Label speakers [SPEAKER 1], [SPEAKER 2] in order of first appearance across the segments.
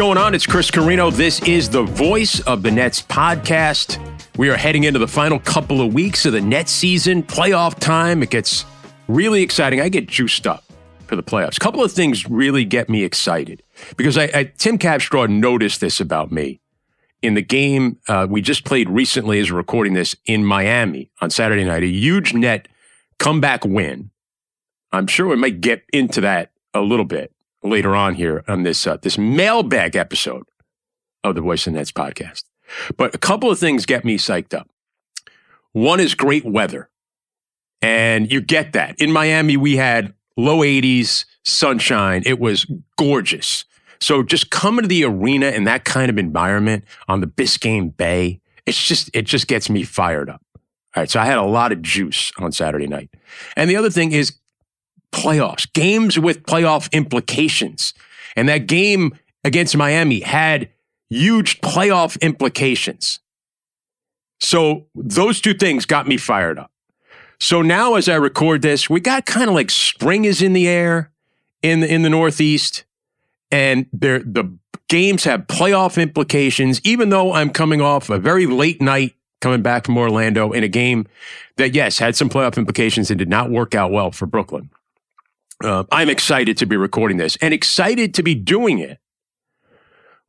[SPEAKER 1] going on? It's Chris Carrino. This is the Voice of the Nets podcast. We are heading into the final couple of weeks of the Nets season, playoff time. It gets really exciting. I get juiced up for the playoffs. A couple of things really get me excited because I, I Tim Capstraw noticed this about me in the game uh, we just played recently as we're recording this in Miami on Saturday night. A huge net comeback win. I'm sure we might get into that a little bit later on here on this uh, this mailbag episode of the Voice of Nets podcast. But a couple of things get me psyched up. One is great weather. And you get that. In Miami, we had low 80s, sunshine. It was gorgeous. So just coming to the arena in that kind of environment on the Biscayne Bay, it's just, it just gets me fired up. All right. So I had a lot of juice on Saturday night. And the other thing is playoffs, games with playoff implications. And that game against Miami had huge playoff implications. So those two things got me fired up. So now as I record this, we got kind of like spring is in the air in the, in the Northeast and the games have playoff implications, even though I'm coming off a very late night coming back from Orlando in a game that, yes, had some playoff implications and did not work out well for Brooklyn. Uh, I'm excited to be recording this and excited to be doing it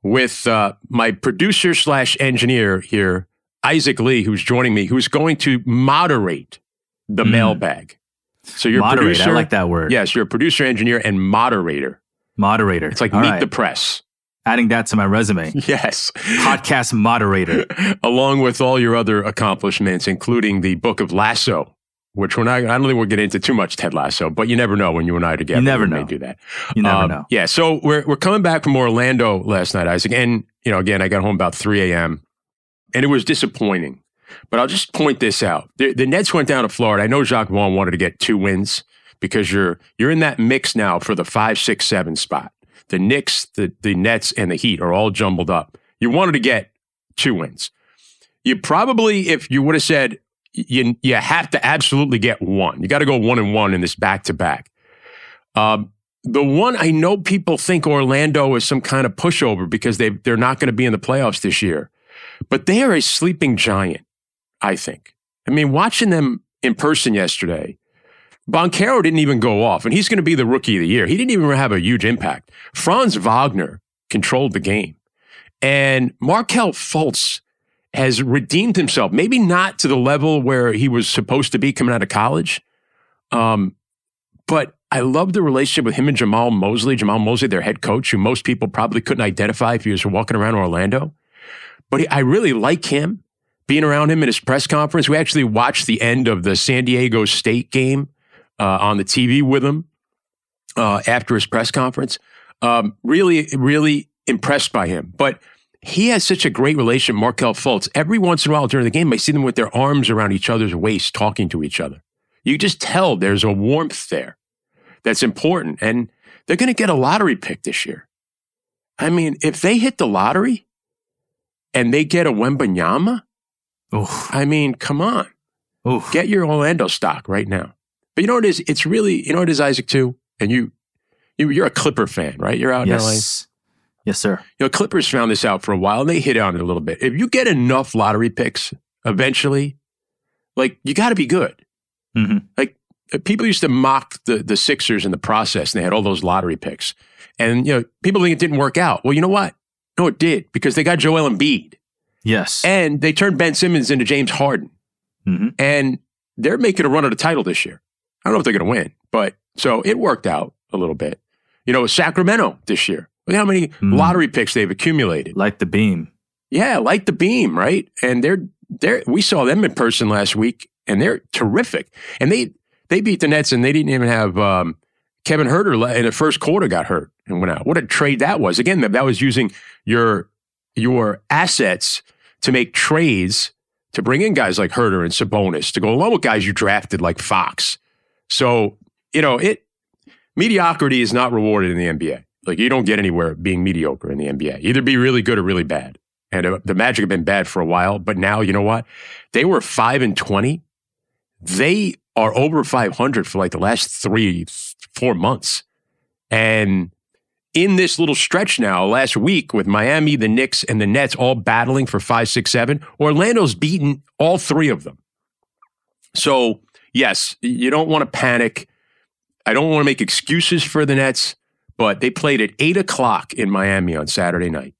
[SPEAKER 1] with uh, my producer slash engineer here, Isaac Lee, who's joining me, who's going to moderate the mm. mailbag.
[SPEAKER 2] So you're Moderate, producer. I like that word.
[SPEAKER 1] Yes, you're a producer, engineer, and moderator.
[SPEAKER 2] Moderator.
[SPEAKER 1] It's like All meet right. the press.
[SPEAKER 2] Adding that to my resume.
[SPEAKER 1] Yes.
[SPEAKER 2] Podcast moderator.
[SPEAKER 1] Along with all your other accomplishments, including the book of Lasso, which we're not, I don't think we'll get into too much Ted Lasso, but you never know when you and I are together.
[SPEAKER 2] You never know.
[SPEAKER 1] May do that.
[SPEAKER 2] You never um, know.
[SPEAKER 1] Yeah. So we're, we're coming back from Orlando last night, Isaac. And, you know, again, I got home about 3 a.m. and it was disappointing. But I'll just point this out. The, the Nets went down to Florida. I know Jacque Vaughn wanted to get two wins because you're, you're in that mix now for the five, six, seven spot. The Knicks, the, the Nets, and the Heat are all jumbled up. You wanted to get two wins. You probably, if you would have said, you you have to absolutely get one. You got to go one and one in this back to back. Um, the one I know people think Orlando is some kind of pushover because they they're not going to be in the playoffs this year, but they are a sleeping giant. I think. I mean, watching them in person yesterday, Banchero didn't even go off, and he's going to be the rookie of the year. He didn't even have a huge impact. Franz Wagner controlled the game, and Markelle Fultz has redeemed himself, maybe not to the level where he was supposed to be coming out of college. Um, but I love the relationship with him and Jamahl Mosley. Jamahl Mosley, their head coach, who most people probably couldn't identify if he was walking around Orlando. But he, I really like him being around him at his press conference. We actually watched the end of the San Diego State game uh, on the TV with him uh, after his press conference. Um, really, really impressed by him. But he has such a great relationship, Markelle Fultz. Every once in a while during the game, I see them with their arms around each other's waist talking to each other. You just tell there's a warmth there that's important. And they're going to get a lottery pick this year. I mean, if they hit the lottery and they get a Wembanyama, Oof. I mean, come on. Oof. Get your Orlando stock right now. But you know what it is? It's really, you know what it is, Isaac, too? And you, you you're a Clipper fan, right? You're out
[SPEAKER 2] yes.
[SPEAKER 1] in LA.
[SPEAKER 2] Yes, sir.
[SPEAKER 1] You know, Clippers found this out for a while and they hit on it a little bit. If you get enough lottery picks eventually, like you got to be good. Mm-hmm. Like uh, people used to mock the, the Sixers in the process and they had all those lottery picks. And, you know, people think it didn't work out. Well, you know what? No, it did because they got Joel Embiid.
[SPEAKER 2] Yes.
[SPEAKER 1] And they turned Ben Simmons into James Harden. Mm-hmm. And they're making a run at the title this year. I don't know if they're going to win, but so it worked out a little bit. You know, Sacramento this year. Look how many mm. lottery picks they've accumulated.
[SPEAKER 2] Like the beam.
[SPEAKER 1] Yeah, like the beam, right? And they're they're we saw them in person last week and they're terrific. And they they beat the Nets and they didn't even have um, Kevin Huerter in the first quarter got hurt and went out. What a trade that was. Again, that, that was using your your assets to make trades to bring in guys like Huerter and Sabonis to go along with guys you drafted like Fox. So, you know, it mediocrity is not rewarded in the NBA. Like you don't get anywhere being mediocre in the NBA. Either be really good or really bad. And uh, the Magic have been bad for a while, but now you know what? They were five and twenty. They are over five hundred for like the last three, four months, and in this little stretch now, last week with Miami, the Knicks, and the Nets all battling for five, six, seven, Orlando's beaten all three of them. So, yes, you don't want to panic. I don't want to make excuses for the Nets, but they played at eight o'clock in Miami on Saturday night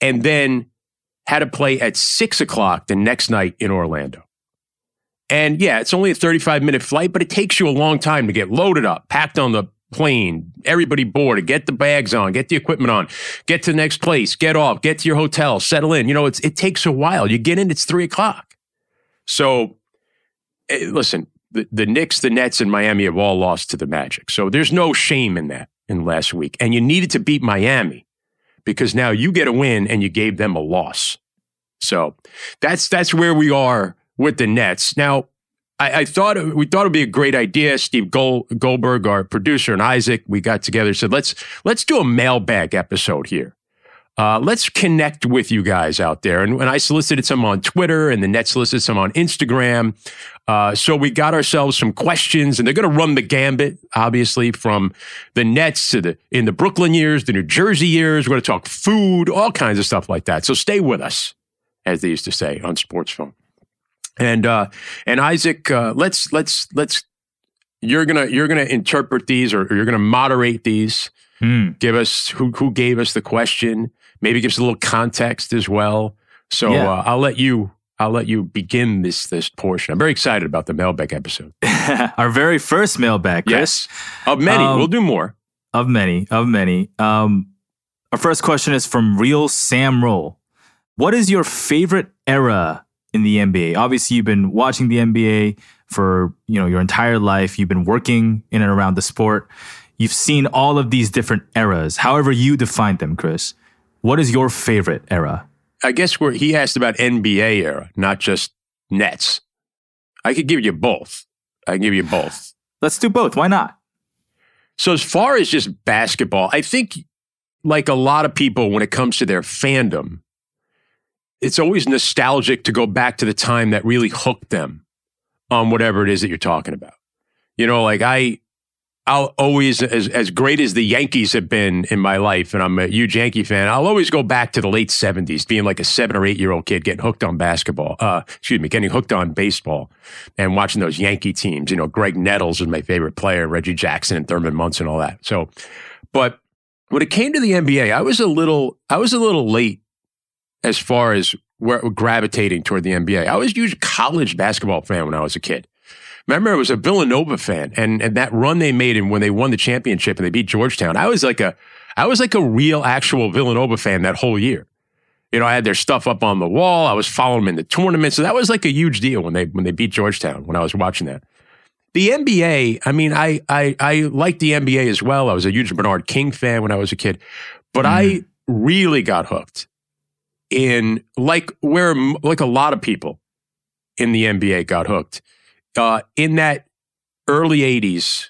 [SPEAKER 1] and then had to play at six o'clock the next night in Orlando. And yeah, it's only a 35 minute flight, but it takes you a long time to get loaded up, packed on the plane, everybody boarded, get the bags on, get the equipment on, get to the next place, get off, get to your hotel, settle in. You know, it's, it takes a while. You get in, it's three o'clock. So, eh, listen, the, the Knicks, the Nets, and Miami have all lost to the Magic. So there's no shame in that in last week. And you needed to beat Miami because now you get a win and you gave them a loss. So that's that's where we are with the Nets. Now, I, I thought we thought it'd be a great idea. Steve Gold, Goldberg, our producer, and Isaac, we got together said let's let's do a mailbag episode here. Uh, let's connect with you guys out there. And, and I solicited some on Twitter, and the net solicited some on Instagram. Uh, so we got ourselves some questions, and they're going to run the gambit, obviously, from the Nets to the in the Brooklyn years, the New Jersey years. We're going to talk food, all kinds of stuff like that. So stay with us, as they used to say on Sports Phone. And uh, and Isaac, uh, let's let's let's you're gonna you're gonna interpret these, or, or you're gonna moderate these.
[SPEAKER 2] Hmm.
[SPEAKER 1] Give us who who gave us the question. Maybe give us a little context as well. So
[SPEAKER 2] Yeah.
[SPEAKER 1] uh, I'll let you I'll let you begin this this portion. I'm very excited about the mailbag episode.
[SPEAKER 2] Our very first mailbag, Chris.
[SPEAKER 1] Yes, of many.
[SPEAKER 2] Um,
[SPEAKER 1] we'll do more.
[SPEAKER 2] Of many, of many. Um, our first question is from Real Sam Roll. What is your favorite era in the NBA? Obviously, you've been watching the NBA for you know your entire life. You've been working in and around the sport. You've seen all of these different eras, however you define them, Chris. What is your favorite era?
[SPEAKER 1] I guess where he asked about NBA era, not just Nets. I could give you both. I can give you both.
[SPEAKER 2] Let's do both. Why not?
[SPEAKER 1] So as far as just basketball, I think like a lot of people when it comes to their fandom, it's always nostalgic to go back to the time that really hooked them on whatever it is that you're talking about. You know, like I I'll always as as great as the Yankees have been in my life and I'm a huge Yankee fan, I'll always go back to the late 70s being like a 7 or 8 year old kid getting hooked on basketball. Uh excuse me, getting hooked on baseball and watching those Yankee teams, you know, Graig Nettles was my favorite player, Reggie Jackson and Thurman Munson all that. So but when it came to the NBA, I was a little I was a little late as far as where gravitating toward the NBA. I was a huge college basketball fan when I was a kid. Remember, I was a Villanova fan, and and that run they made, and when they won the championship and they beat Georgetown, I was like a, I was like a real, actual Villanova fan that whole year. You know, I had their stuff up on the wall. I was following them in the tournament, so that was like a huge deal when they when they beat Georgetown. When I was watching that, the NBA. I mean, I I I liked the NBA as well. I was a huge Bernard King fan when I was a kid, but I mm-hmm. really got hooked in like where like a lot of people in the NBA got hooked uh, in that early 80s,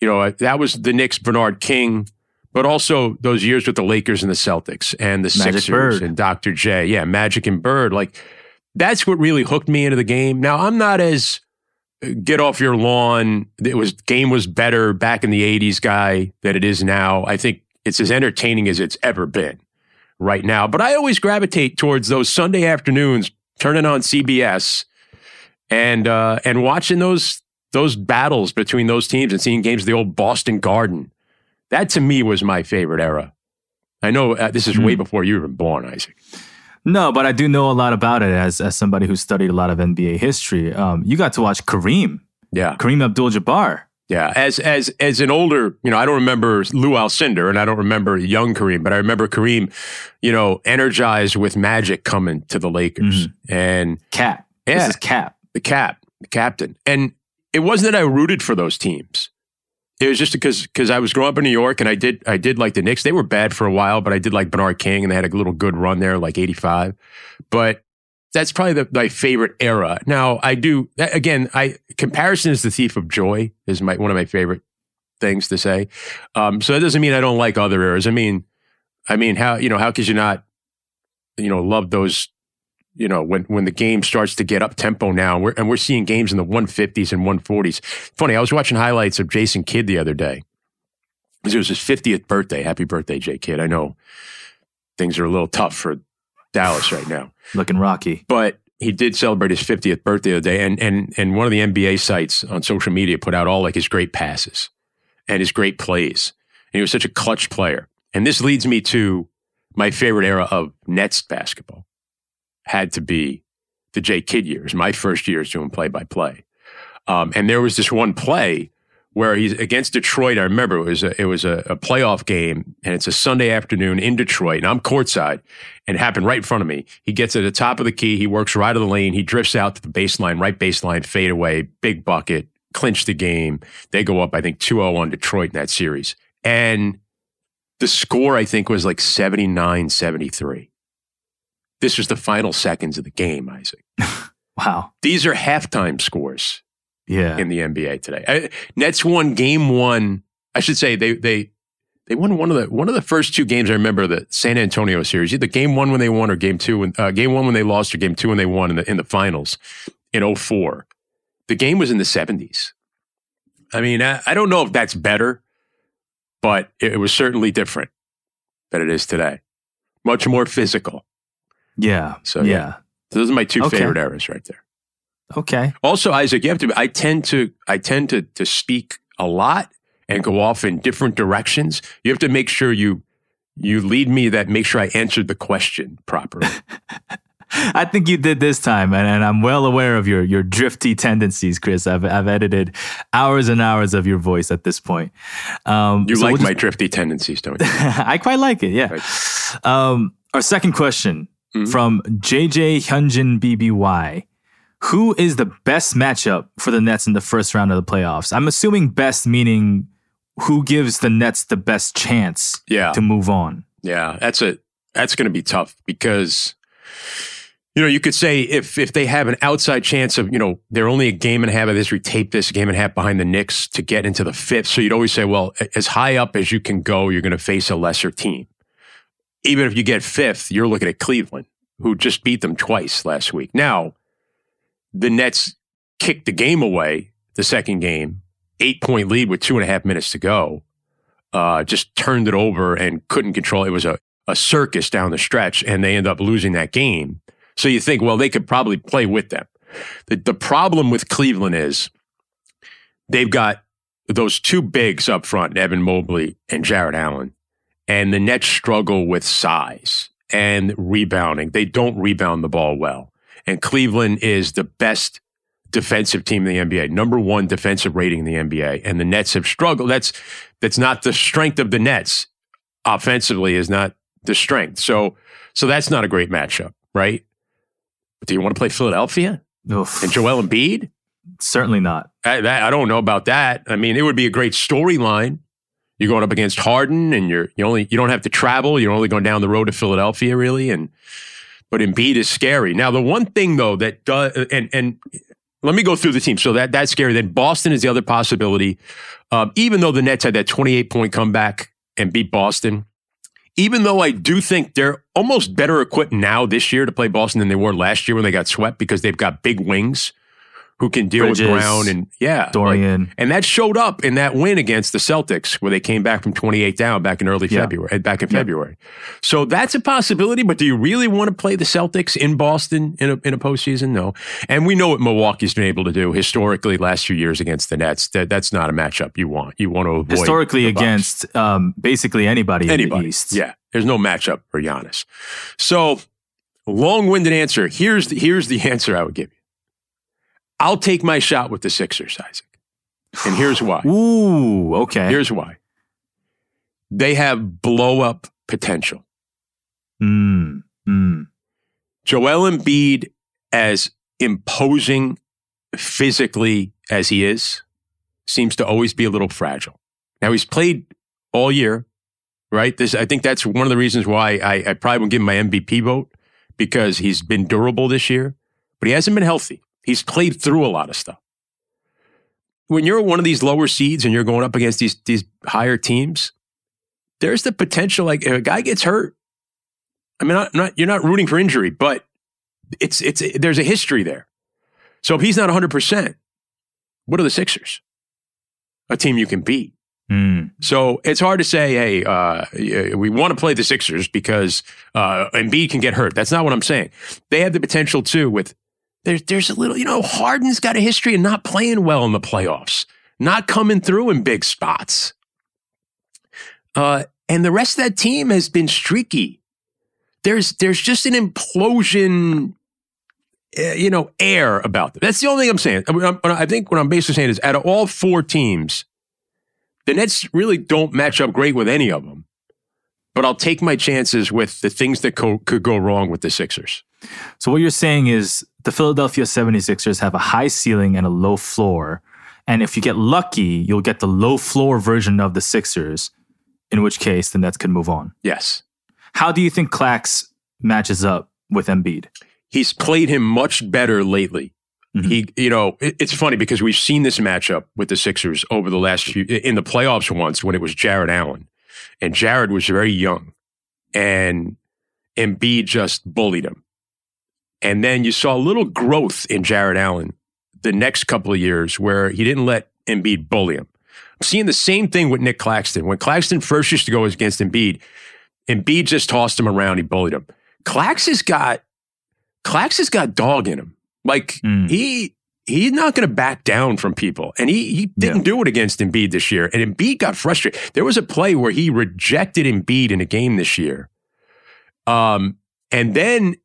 [SPEAKER 1] you know, that was the Knicks, Bernard King, but also those years with the Lakers and the Celtics and the
[SPEAKER 2] Magic
[SPEAKER 1] Sixers
[SPEAKER 2] Bird.
[SPEAKER 1] and Dr. J. Yeah, Magic and Bird. Like, that's what really hooked me into the game. Now, I'm not as uh, get off your lawn. It was game was better back in the 80s guy that it is now. I think it's as entertaining as it's ever been right now. But I always gravitate towards those Sunday afternoons, turning on CBS and uh, and watching those those battles between those teams and seeing games at the old Boston Garden. That to me was my favorite era. I know uh, this is way
[SPEAKER 2] Hmm.
[SPEAKER 1] before you were even born, Isaac.
[SPEAKER 2] No, but I do know a lot about it as as somebody who studied a lot of NBA history. Um, you got to watch Kareem,
[SPEAKER 1] Yeah,
[SPEAKER 2] Kareem Abdul-Jabbar.
[SPEAKER 1] yeah. As as as an older, you know, I don't remember Lou Alcindor and I don't remember young Kareem, but I remember Kareem, you know, energized with Magic coming to the Lakers and
[SPEAKER 2] Cap.
[SPEAKER 1] Yeah.
[SPEAKER 2] This is Cap.
[SPEAKER 1] The cap, the captain. And it wasn't that I rooted for those teams. It was just because because I was growing up in New York and I did I did like the Knicks. They were bad for a while, but I did like Bernard King and they had a little good run there, like '85. But that's probably the, my favorite era. Now I do again. I comparison is the thief of joy is my one of my favorite things to say. Um, so that doesn't mean I don't like other eras. I mean, I mean how you know how could you not you know love those you know, when when the game starts to get up tempo now, we're, and we're seeing games in the 150s and 140s. Funny, I was watching highlights of Jason Kidd the other day, It was his 50th birthday. Happy birthday, J Kidd. I know things are a little tough for Dallas right now.
[SPEAKER 2] Looking rocky.
[SPEAKER 1] But he did celebrate his 50th birthday the other day, and and and one of the NBA sites on social media put out all like his great passes and his great plays. And he was such a clutch player. And this leads me to my favorite era of Nets basketball. Had to be the Jay Kidd years, my first years doing play by play. And there was this one play where he's against Detroit. I remember it was a, it was a, a, playoff game, and it's a Sunday afternoon in Detroit, and I'm courtside, and it happened right in front of me. He gets at the top of the key, he works right of the lane, he drifts out to the baseline, right baseline, fade away, big bucket, clinch the game. They go up, I think, 2-0 on Detroit in that series, and the score I think was like 79-73. This was the final seconds of the game, Isaac.
[SPEAKER 2] wow.
[SPEAKER 1] These are halftime scores
[SPEAKER 2] yeah.
[SPEAKER 1] in the NBA today. I, Nets won game one. I should say they they they won one of the one of the first two games. I remember the San Antonio series, either game one when they won or game two when uh, game one when they lost or game two when they won in the in the finals in 04. The game was in the 70s. I mean, I, I don't know if that's better, but it, it was certainly different than it is today. Much more physical.
[SPEAKER 2] Yeah.
[SPEAKER 1] So
[SPEAKER 2] yeah.
[SPEAKER 1] yeah. So those are my two
[SPEAKER 2] Okay.
[SPEAKER 1] favorite eras right there.
[SPEAKER 2] Okay.
[SPEAKER 1] Also, Isaac, you have to. I tend to. I tend to to speak a lot and go off in different directions. You have to make sure you you lead me that make sure I answered the question properly.
[SPEAKER 2] I think you did this time, and, and I'm well aware of your your drifty tendencies, Chris. I've I've edited hours and hours of your voice at this point. Um,
[SPEAKER 1] You
[SPEAKER 2] so
[SPEAKER 1] like
[SPEAKER 2] we'll
[SPEAKER 1] my drifty tendencies, don't you?
[SPEAKER 2] I quite like it. Yeah. Um, our second question
[SPEAKER 1] Mhm.
[SPEAKER 2] from JJ Hyunjin BBY. Who is the best matchup for the Nets in the first round of the playoffs? I'm assuming best meaning who gives the Nets the best chance
[SPEAKER 1] Yeah,
[SPEAKER 2] to move on.
[SPEAKER 1] yeah. That's a that's going to be tough because you know you could say if if they have an outside chance of you know they're only a game and a half of this, we tape this game and a half behind the Knicks to get into the fifth. So you'd always say, well, as high up as you can go, you're going to face a lesser team. Even if you get fifth, you're looking at Cleveland, who just beat them twice last week. Now, the Nets kicked the game away, the second game, eight point lead with two and a half minutes to go. Uh, just turned it over and couldn't control. It was a, a circus down the stretch, and they end up losing that game. So you think, well, they could probably play with them. The, the problem with Cleveland is they've got those two bigs up front, Evan Mobley and Jarrett Allen, and the Nets struggle with size and rebounding. They don't rebound the ball well. And Cleveland is the best defensive team in the NBA, number one defensive rating in the NBA. And the Nets have struggled. That's that's not the strength of the Nets. Offensively is not the strength. So so that's not a great matchup, right? But do you want to play Philadelphia
[SPEAKER 2] Oof.
[SPEAKER 1] and Joel Embiid?
[SPEAKER 2] Certainly not.
[SPEAKER 1] I, that, I don't know about that. I mean, it would be a great storyline. You're going up against Harden, and you're you only you don't have to travel. You're only going down the road to Philadelphia, really. And but Embiid is scary. Now, the one thing though that does, and and let me go through the team. So that that's scary. Then Boston is the other possibility. Um, even though the Nets had that 28 point comeback and beat Boston, even though I do think they're almost better equipped now this year to play Boston than they were last year when they got swept because they've got big wings who can deal
[SPEAKER 2] Bridges,
[SPEAKER 1] with Brown and yeah, like-
[SPEAKER 2] Dorian.
[SPEAKER 1] and that showed up in that win against the Celtics where they came back from 28 down back in early
[SPEAKER 2] Yeah.
[SPEAKER 1] February, uh, back in
[SPEAKER 2] Yeah.
[SPEAKER 1] February. So that's a possibility, but do you really want to play the Celtics in Boston in a, in a postseason? No. And we know what Milwaukee's been able to do historically last few years against the Nets. That, that's not a matchup you want. You want to avoid
[SPEAKER 2] Historically against um, basically anybody, in the
[SPEAKER 1] anybody.
[SPEAKER 2] East.
[SPEAKER 1] Yeah. There's no matchup for Giannis. So long-winded answer. Here's the, here's the answer I would give you. I'll take my shot with the Sixers, Isaac. And here's why.
[SPEAKER 2] Ooh, okay.
[SPEAKER 1] Here's why. They have blow up potential.
[SPEAKER 2] Mm, mm.
[SPEAKER 1] Joel Embiid, as imposing physically as he is, seems to always be a little fragile. Now he's played all year, right? This I think that's one of the reasons why I, I probably won't give him my MVP vote because he's been durable this year, but he hasn't been healthy. He's played through a lot of stuff. When you're one of these lower seeds and you're going up against these these higher teams, there's the potential like if a guy gets hurt. I mean, not, not you're not rooting for injury, but it's it's there's a history there. So if he's not 100, percent what are the Sixers? A team you can beat.
[SPEAKER 2] Mm.
[SPEAKER 1] So it's hard to say, hey, uh, we want to play the Sixers because uh, Embiid can get hurt. That's not what I'm saying. They have the potential too. With there's there's a little, you know, Harden's got a history of not playing well in the playoffs, not coming through in big spots. Uh, and the rest of that team has been streaky. There's there's just an implosion, uh, you know, air about them. That's the only thing I'm saying. I, mean, I think what I'm basically saying is, out of all four teams, the Nets really don't match up great with any of them. But I'll take my chances with the things that co- could go wrong with the Sixers.
[SPEAKER 2] So what you're saying is the Philadelphia 76ers have a high ceiling and a low floor. And if you get lucky, you'll get the low floor version of the Sixers, in which case the Nets can move on.
[SPEAKER 1] Yes.
[SPEAKER 2] How do you think Clax matches up with Embiid?
[SPEAKER 1] He's played him much better lately. Mm-hmm. He, you know, it, it's funny because we've seen this matchup with the Sixers over the last few in the playoffs once when it was Jarrett Allen, and Jarrett was very young, and Embiid just bullied him, and then you saw a little growth in Jarrett Allen the next couple of years where he didn't let Embiid bully him. I'm seeing the same thing with Nick Claxton. When Claxton first used to go against Embiid, Embiid just tossed him around. He bullied him. Clax has got Clax has got dog in him. Like mm. he he's not going to back down from people. And he he didn't yeah. do it against Embiid this year. And Embiid got frustrated. There was a play where he rejected Embiid in a game this year. Um, and then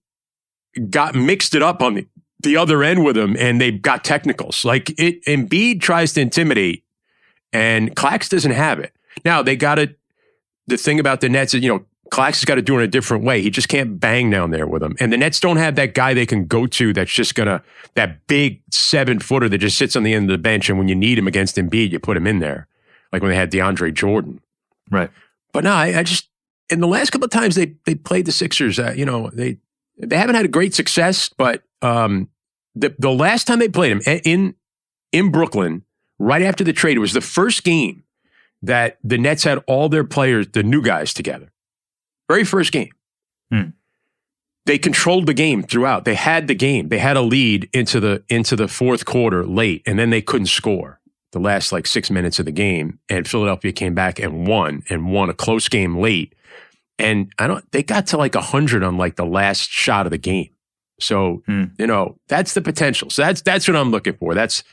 [SPEAKER 1] got mixed it up on the, the other end with him and they got technicals. Like it Embiid tries to intimidate and Clax doesn't have it. Now they got it. The thing about the Nets is, you know, Clax has got to do it in a different way. He just can't bang down there with him. And the Nets don't have that guy they can go to that's just to, that big seven footer that just sits on the end of the bench. And when you need him against Embiid, you put him in there. Like when they had DeAndre Jordan.
[SPEAKER 2] Right.
[SPEAKER 1] But no, I, I just, in the last couple of times they, they played the Sixers, uh, you know, they, they haven't had a great success, but um, the, the last time they played him in, in Brooklyn, right after the trade, it was the first game that the Nets had all their players, the new guys together. Very first game. Hmm. They controlled the game throughout. They had the game. They had a lead into the into the fourth quarter late, and then they couldn't score the last like six minutes of the game. And Philadelphia came back and won and won a close game late. And I don't they got to like hundred on like the last shot of the game. So, hmm. you know, that's the potential. So that's that's what I'm looking for. That's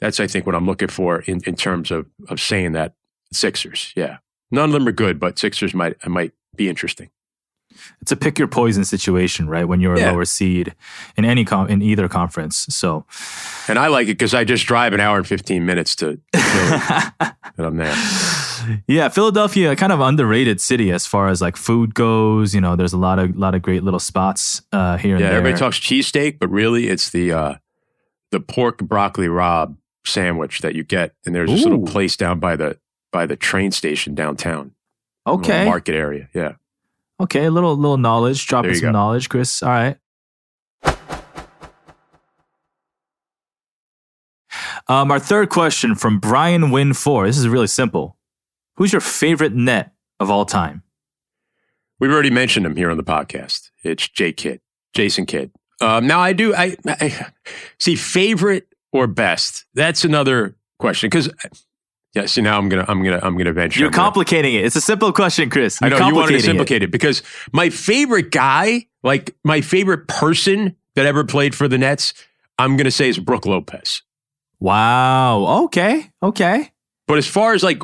[SPEAKER 1] that's I think what I'm looking for in, in terms of of saying that Sixers. Yeah. None of them are good, but Sixers might might be interesting.
[SPEAKER 2] It's a pick your poison situation, right? When you're a yeah. lower seed in any com- in either conference. So,
[SPEAKER 1] and I like it because I just drive an hour and fifteen minutes to, and I'm there.
[SPEAKER 2] Yeah, Philadelphia, kind of underrated city as far as like food goes. You know, there's a lot of lot of great little spots uh, here.
[SPEAKER 1] Yeah,
[SPEAKER 2] everybody
[SPEAKER 1] talks cheesesteak, but really it's the uh, the pork broccoli rabe sandwich that you get, and there's this little place down by the by the train station downtown.
[SPEAKER 2] Okay.
[SPEAKER 1] Market area. Yeah.
[SPEAKER 2] Okay. A little little knowledge. Dropping some go. knowledge, Chris. All right. Um, our third question from Brian Win Four. This is really simple. Who's your favorite net of all time?
[SPEAKER 1] We've already mentioned him here on the podcast. It's Jay Kidd, Jason Kidd. Um, now I do. I, I see favorite or best. That's another question because yeah, see now I'm gonna I'm gonna I'm gonna venture.
[SPEAKER 2] You're complicating it. It's a simple question, Chris.
[SPEAKER 1] You're I know you wanted to complicate it. it because my favorite guy, like my favorite person that ever played for the Nets, I'm gonna say is Brook Lopez.
[SPEAKER 2] Wow. Okay. Okay.
[SPEAKER 1] But as far as like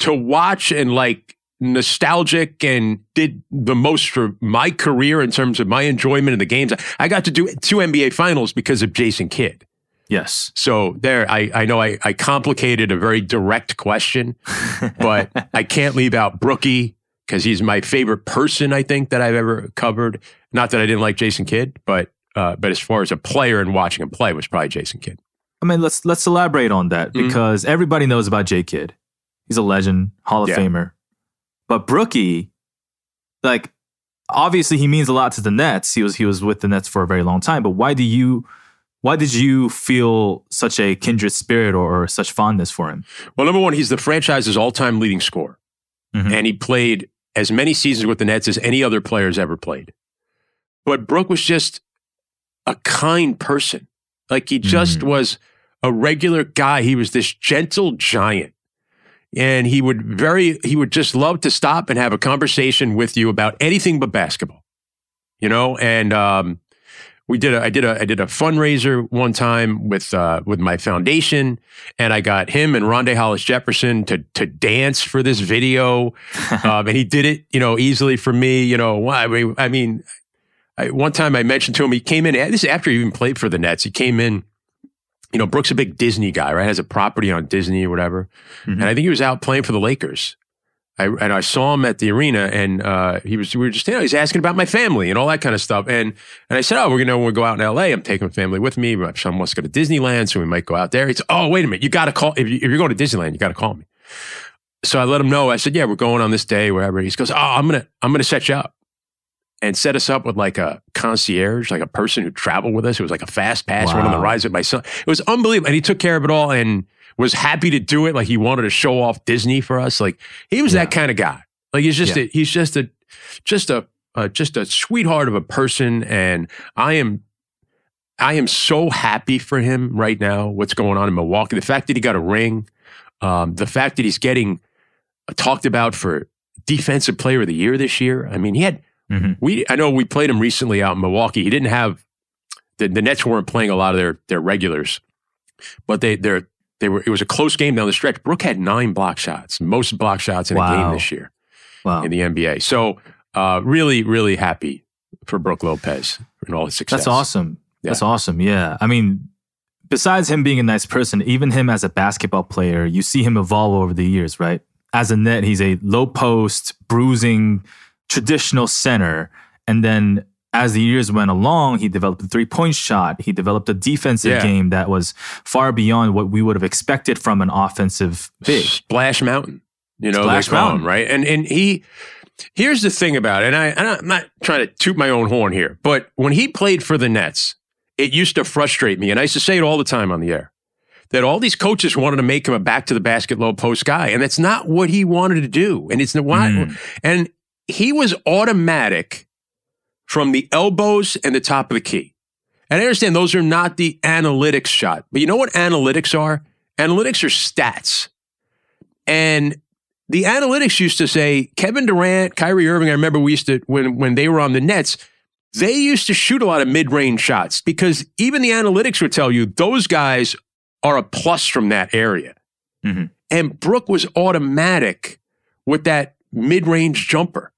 [SPEAKER 1] to watch and like nostalgic and did the most for my career in terms of my enjoyment of the games, I got to do two NBA finals because of Jason Kidd.
[SPEAKER 2] Yes.
[SPEAKER 1] So there, I, I know I, I complicated a very direct question, but I can't leave out Brookie because he's my favorite person I think that I've ever covered. Not that I didn't like Jason Kidd, but uh, but as far as a player and watching him play was probably Jason Kidd.
[SPEAKER 2] I mean, let's let's elaborate on that mm-hmm. because mm-hmm. everybody knows about J Kidd. He's a legend, Hall of yeah. Famer. But Brookie, like obviously he means a lot to the Nets. He was he was with the Nets for a very long time. But why do you why did you feel such a kindred spirit or, or such fondness for him?
[SPEAKER 1] Well, number one, he's the franchise's all-time leading scorer, mm-hmm. and he played as many seasons with the Nets as any other player has ever played. But Brook was just a kind person. Like he just mm-hmm. was a regular guy. He was this gentle giant. and he would very he would just love to stop and have a conversation with you about anything but basketball. You know, and um, we did a I did a I did a fundraiser one time with uh, with my foundation, and I got him and Rondae Hollis Jefferson to to dance for this video, um, and he did it you know easily for me. You know, I mean, I mean, I, one time I mentioned to him he came in. This is after he even played for the Nets. He came in. You know, Brooks a big Disney guy, right? Has a property on Disney or whatever, mm-hmm. and I think he was out playing for the Lakers. I, and I saw him at the arena, and uh, he was we were just you know he's asking about my family and all that kind of stuff, and and I said, oh, we're gonna when we go out in L.A. I'm taking my family with me. My son wants to go to Disneyland, so we might go out there. He's oh wait a minute, you got to call if, you, if you're going to Disneyland, you got to call me. So I let him know. I said, yeah, we're going on this day, wherever. He goes, oh, I'm gonna I'm gonna set you up and set us up with like a concierge, like a person who traveled with us. It was like a fast pass, wow. went on the rides with my son. It was unbelievable, and he took care of it all and was happy to do it. Like he wanted to show off Disney for us. Like he was yeah. that kind of guy. Like he's just yeah. a, he's just a just a uh, just a sweetheart of a person, and I am I am so happy for him right now. What's going on in Milwaukee? The fact that he got a ring, um, the fact that he's getting talked about for defensive player of the year this year. I mean, he had mm-hmm. we I know we played him recently out in Milwaukee. He didn't have the, the Nets weren't playing a lot of their their regulars, but they they're they were it was a close game down the stretch. Brook had nine block shots, most block shots in wow. a game this year wow. in the NBA. So uh, really, really happy for Brook Lopez and all his success.
[SPEAKER 2] That's awesome. Yeah. That's awesome. Yeah. I mean, besides him being a nice person, even him as a basketball player, you see him evolve over the years, right? As a net, he's a low post, bruising, traditional center. And then as the years went along, he developed a three point shot. He developed a defensive yeah. game that was far beyond what we would have expected from an offensive big.
[SPEAKER 1] Splash Mountain. You know, Splash call him, right? And and he here's the thing about it, and I and I'm not trying to toot my own horn here, but when he played for the Nets, it used to frustrate me, and I used to say it all the time on the air. That all these coaches wanted to make him a back to the basket low post guy, and that's not what he wanted to do. And it's not, mm. and he was automatic from the elbows and the top of the key. And I understand those are not the analytics shot, but you know what analytics are? Analytics are stats. And the analytics used to say Kevin Durant, Kyrie Irving. I remember we used to when when they were on the Nets, they used to shoot a lot of mid range shots because even the analytics would tell you those guys are a plus from that area. Mm-hmm. And Brook was automatic with that mid range jumper.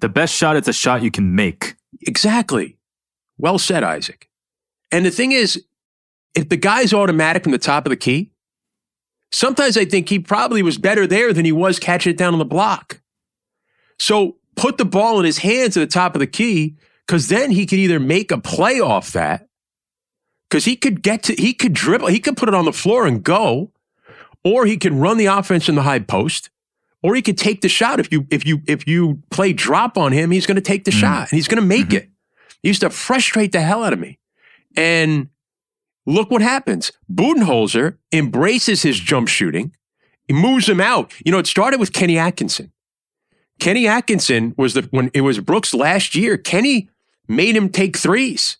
[SPEAKER 2] The best shot is a shot you can make.
[SPEAKER 1] Exactly. Well said, Isaac. And the thing is, if the guy's automatic from the top of the key, Sometimes I think he probably was better there than he was catching it down on the block. So put the ball in his hands at the top of the key, because then he could either make a play off that, because he could get to, he could dribble, he could put it on the floor and go, or he could run the offense in the high post, or he could take the shot. If you if you if you play drop on him, he's going to take the mm-hmm. shot and he's going to make mm-hmm. it. He used to frustrate the hell out of me, and Look what happens. Budenholzer embraces his jump shooting, he moves him out. You know, it started with Kenny Atkinson. Kenny Atkinson was the when it was Brooks last year. Kenny made him take threes,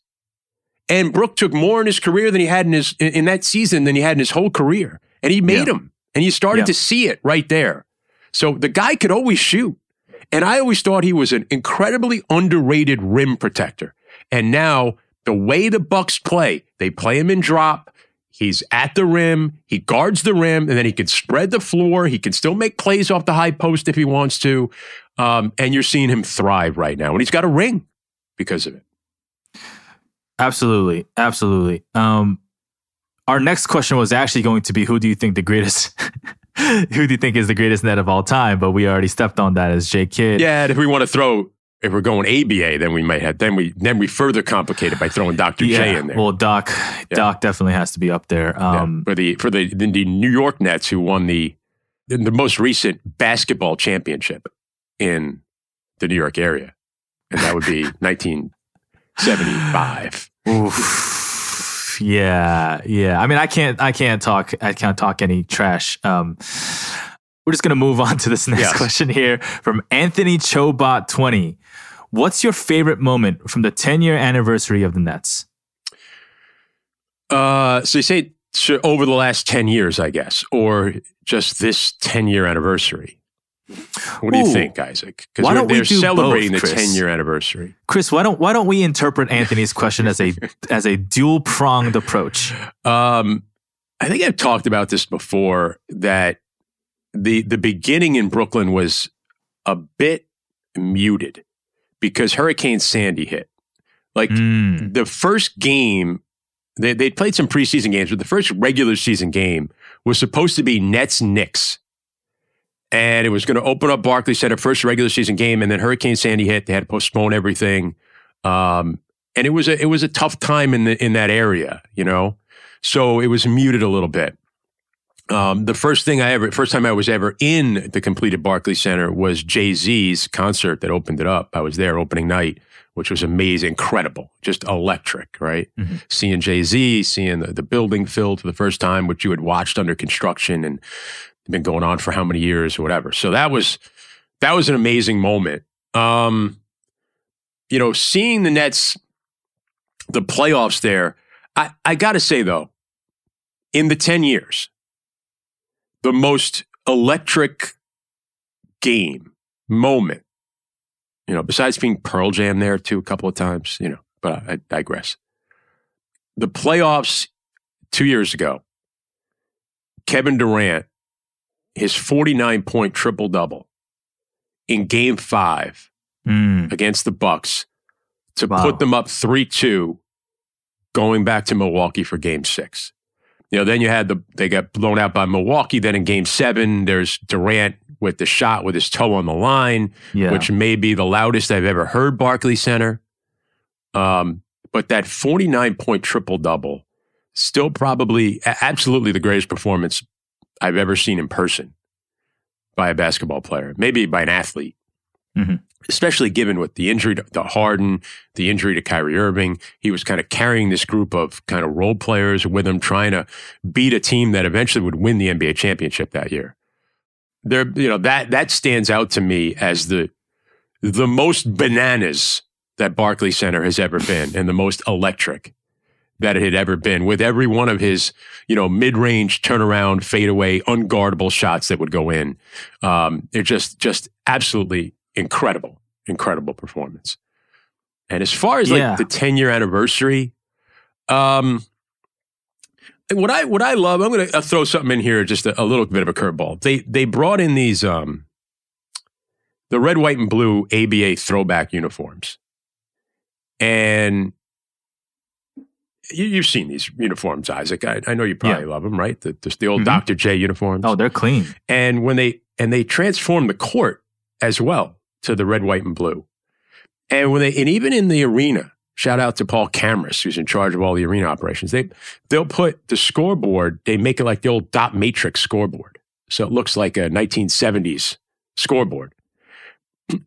[SPEAKER 1] and Brook took more in his career than he had in his in that season than he had in his whole career, and he made yeah. him. And you started yeah. to see it right there. So the guy could always shoot, and I always thought he was an incredibly underrated rim protector. And now the way the Bucks play, they play him in drop. He's at the rim. He guards the rim, and then he can spread the floor. He can still make plays off the high post if he wants to. Um, and you're seeing him thrive right now, and he's got a ring because of it.
[SPEAKER 2] Absolutely, absolutely. Um, our next question was actually going to be, who do you think the greatest? who do you think is the greatest net of all time? But we already stepped on that as Jay Kidd.
[SPEAKER 1] Yeah, if we want to throw if we're going ABA, then we might have then we then we further complicate it by throwing Dr. Yeah, J in there.
[SPEAKER 2] Well, Doc yeah. Doc definitely has to be up there. Um,
[SPEAKER 1] yeah. For the for the, the New York Nets who won the the most recent basketball championship in the New York area, and that would be 1975.
[SPEAKER 2] Oof. Yeah, yeah. I mean, I can't, I can't talk, I can't talk any trash. Um, we're just going to move on to this next yes. question here from Anthony Chobot 20. What's your favorite moment from the 10 year anniversary of the Nets?
[SPEAKER 1] Uh, so you say so over the last 10 years, I guess, or just this 10 year anniversary? What do you
[SPEAKER 2] Ooh.
[SPEAKER 1] think, Isaac? Because they're celebrating
[SPEAKER 2] both,
[SPEAKER 1] the
[SPEAKER 2] Chris?
[SPEAKER 1] 10 year anniversary.
[SPEAKER 2] Chris, why don't why don't we interpret Anthony's question as a as a dual pronged approach?
[SPEAKER 1] Um, I think I've talked about this before that the the beginning in Brooklyn was a bit muted because Hurricane Sandy hit. Like
[SPEAKER 2] Mm.
[SPEAKER 1] the first game, they they played some preseason games, but the first regular season game was supposed to be Nets Knicks. And it was going to open up Barclays Center first regular season game, and then Hurricane Sandy hit. They had to postpone everything, um, and it was a it was a tough time in the in that area, you know. So it was muted a little bit. Um, the first thing I ever, first time I was ever in the completed Barclays Center was Jay Z's concert that opened it up. I was there opening night, which was amazing, incredible, just electric, right?
[SPEAKER 2] Mhm.
[SPEAKER 1] Seeing Jay Z, seeing the, the building filled for the first time, which you had watched under construction and been going on for how many years or whatever. So that was that was an amazing moment. Um, you know, seeing the Nets, the playoffs there. I, I got to say though, in the ten years, the most electric game moment. You know, besides being Pearl Jam there too a couple of times. You know, but I, I digress. The playoffs two years ago. Kevin Durant, his forty-nine point triple double in Game Five
[SPEAKER 2] Mm.
[SPEAKER 1] against the Bucks to
[SPEAKER 2] Wow.
[SPEAKER 1] put them up 3-2 going back to Milwaukee for game 6. You know, then you had the they got blown out by Milwaukee then in game 7 there's Durant with the shot with his toe on the line,
[SPEAKER 2] Yeah.
[SPEAKER 1] which may be the loudest I've ever heard Barclays Center. Um, but that 49 point triple double still probably absolutely the greatest performance I've ever seen in person by a basketball player, maybe by an athlete
[SPEAKER 2] Mhm.
[SPEAKER 1] especially given with the injury to, to Harden, the injury to Kyrie Irving. He was kind of carrying this group of kind of role players with him, trying to beat a team that eventually would win the NBA championship that year. There, you know, that that stands out to me as the the most bananas that Barclays Center has ever been, and the most electric that it had ever been. With every one of his, you know, mid range turnaround, fadeaway, unguardable shots that would go in, um, they're just just absolutely incredible, incredible performance. And as far as like
[SPEAKER 2] Yeah.
[SPEAKER 1] the 10 year anniversary, um, what I what I love, I'm going to throw something in here, just a, a little bit of a curveball. They they brought in these um, the red, white, and blue ABA throwback uniforms, and you, you've seen these uniforms, Isaac. I, I know you probably love them, right? The, the, the old
[SPEAKER 2] Mhm.
[SPEAKER 1] Dr. J uniforms
[SPEAKER 2] oh, they're clean.
[SPEAKER 1] and when they and they transformed the court as well to the red, white, and blue. And when they and even in the arena, shout out to Paul Cameras, who's in charge of all the arena operations. They they'll put the scoreboard. They make it like the old dot matrix scoreboard, so it looks like a 1970s scoreboard.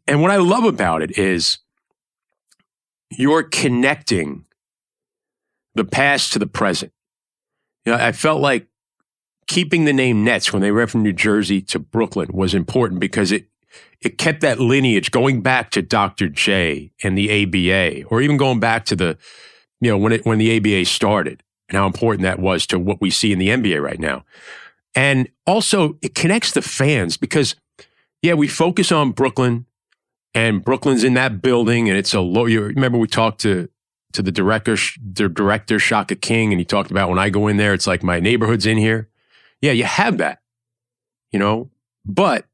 [SPEAKER 1] And what I love about it is you're connecting the past to the present. You know, I felt like keeping the name Nets when they went from New Jersey to Brooklyn was important because it it kept that lineage going back to Dr. J and the ABA, or even going back to the you know when it when the ABA started and how important that was to what we see in the NBA right now. And also it connects the fans because yeah, we focus on Brooklyn and Brooklyn's in that building and it's a low you remember we talked to to the director the director Shaka King and he talked about when I go in there it's like my neighborhood's in here. Yeah, you have that. You know, but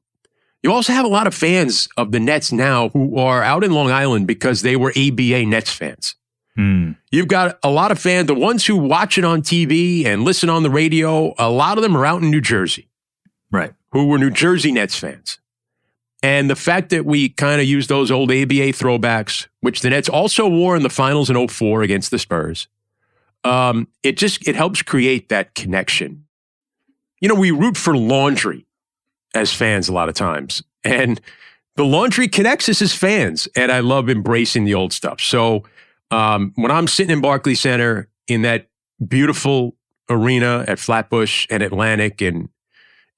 [SPEAKER 1] you also have a lot of fans of the Nets now who are out in Long Island because they were ABA Nets fans.
[SPEAKER 2] Mm.
[SPEAKER 1] You've got a lot of fans, the ones who watch it on TV and listen on the radio, a lot of them are out in New Jersey
[SPEAKER 2] Right.
[SPEAKER 1] who were New Jersey Nets fans. And the fact that we kind of use those old ABA throwbacks, which the Nets also wore in the finals in 04 against the Spurs, um, it just it helps create that connection. You know, we root for laundry as fans a lot of times. And the laundry connects us as fans. And I love embracing the old stuff. So um, when I'm sitting in Barclays Center in that beautiful arena at Flatbush and Atlantic and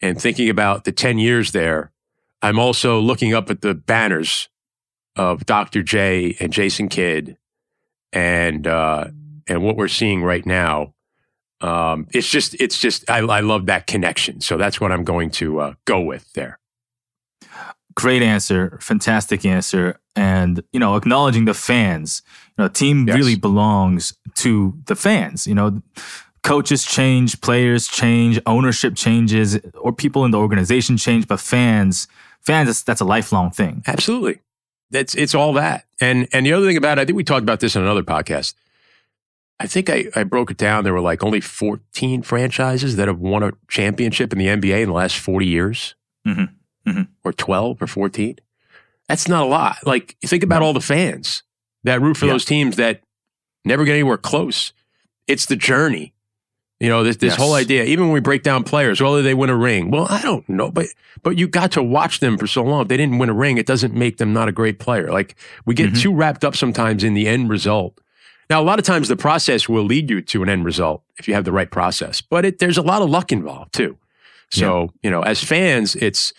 [SPEAKER 1] and thinking about the 10 years there, I'm also looking up at the banners of Dr. J and Jason Kidd and uh, and what we're seeing right now Um, it's just, it's just, I, I love that connection. So that's what I'm going to uh, go with there.
[SPEAKER 2] Great answer, fantastic answer, and you know, acknowledging the fans. You know, team yes. really belongs to the fans. You know, coaches change, players change, ownership changes, or people in the organization change, but fans, fans, that's a lifelong thing.
[SPEAKER 1] Absolutely, that's it's all that. And and the other thing about it, I think we talked about this in another podcast. I think I, I broke it down. There were like only 14 franchises that have won a championship in the NBA in the last 40 years. Mm-hmm mm-hmm. or 12 or 14. That's not a lot. Like, think about all the fans that root for yeah. those teams that never get anywhere close. It's the journey. You know, this, this yes. whole idea, even when we break down players, whether they win a ring, well, I don't know, but, but you got to watch them for so long. If they didn't win a ring, it doesn't make them not a great player. Like we get mm-hmm. too wrapped up sometimes in the end result. Now, a lot of times the process will lead you to an end result if you have the right process, but it, there's a lot of luck involved too. So, yeah. you know, as fans, it's,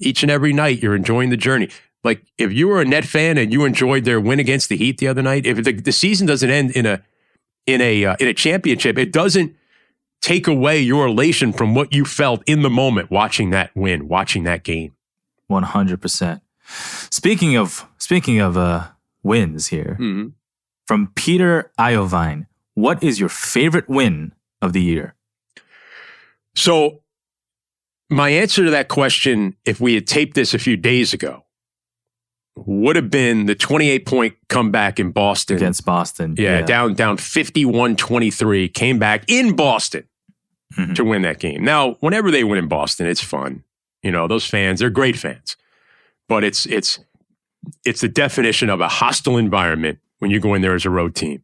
[SPEAKER 1] each and every night. You're enjoying the journey. Like if you were a net fan and you enjoyed their win against the Heat the other night, if the, the season doesn't end in a in a uh, in a championship, it doesn't take away your elation from what you felt in the moment watching that win, watching that game.
[SPEAKER 2] One hundred percent. Speaking of speaking of uh, wins here, mm-hmm. from Peter Iovine, what is your favorite win of the year?
[SPEAKER 1] So my answer to that question, if we had taped this a few days ago, would have been the 28 point comeback in Boston.
[SPEAKER 2] Against Boston.
[SPEAKER 1] Yeah, yeah. down down 51 23, came back in Boston mm-hmm. to win that game. Now, whenever they win in Boston, it's fun. You know, those fans, they're great fans. But it's it's it's the definition of a hostile environment when you go in there as a road team.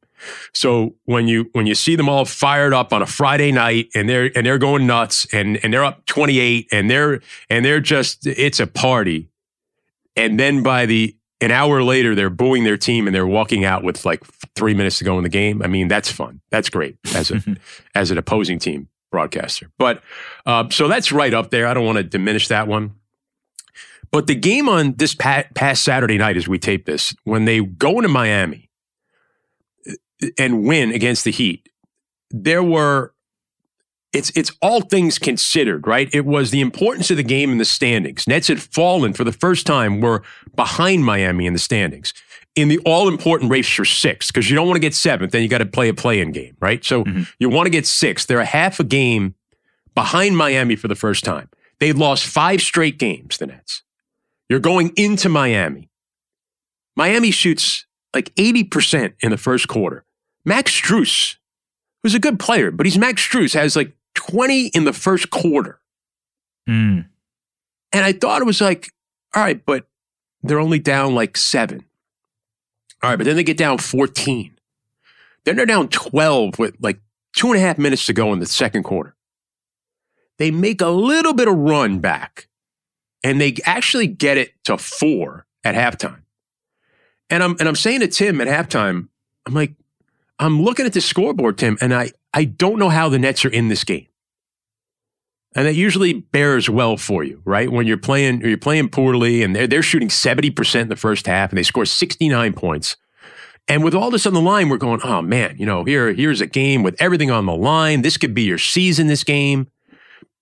[SPEAKER 1] So when you when you see them all fired up on a Friday night and they're and they're going nuts and and they're up 28 and they're and they're just it's a party. And then by the an hour later they're booing their team and they're walking out with like 3 minutes to go in the game. I mean, that's fun. That's great as a as an opposing team broadcaster. But uh, so that's right up there. I don't want to diminish that one. But the game on this past Saturday night, as we tape this, when they go into Miami, and win against the Heat, there were it's it's all things considered, right? It was the importance of the game in the standings. Nets had fallen for the first time, were behind Miami in the standings in the all important race for sixth because you don't want to get seventh, then you got to play a play in game, right? So mm-hmm. you want to get sixth. They're a half a game behind Miami for the first time. They lost five straight games, the Nets. You're going into Miami. Miami shoots like 80% in the first quarter. Max Strus, who's a good player, but he's Max Strus, has like 20 in the first quarter. Mm. And I thought it was like, all right, but they're only down like seven. All right, but then they get down 14. Then they're down 12 with like two and a half minutes to go in the second quarter. They make a little bit of run back and they actually get it to four at halftime. And I'm and I'm saying to Tim at halftime, I'm like, I'm looking at the scoreboard, Tim, and I, I don't know how the Nets are in this game. And that usually bears well for you, right? When you're playing, you're playing poorly, and they're they're shooting seventy percent in the first half, and they score sixty nine points. And with all this on the line, we're going, oh man, you know, here here's a game with everything on the line. This could be your season. This game,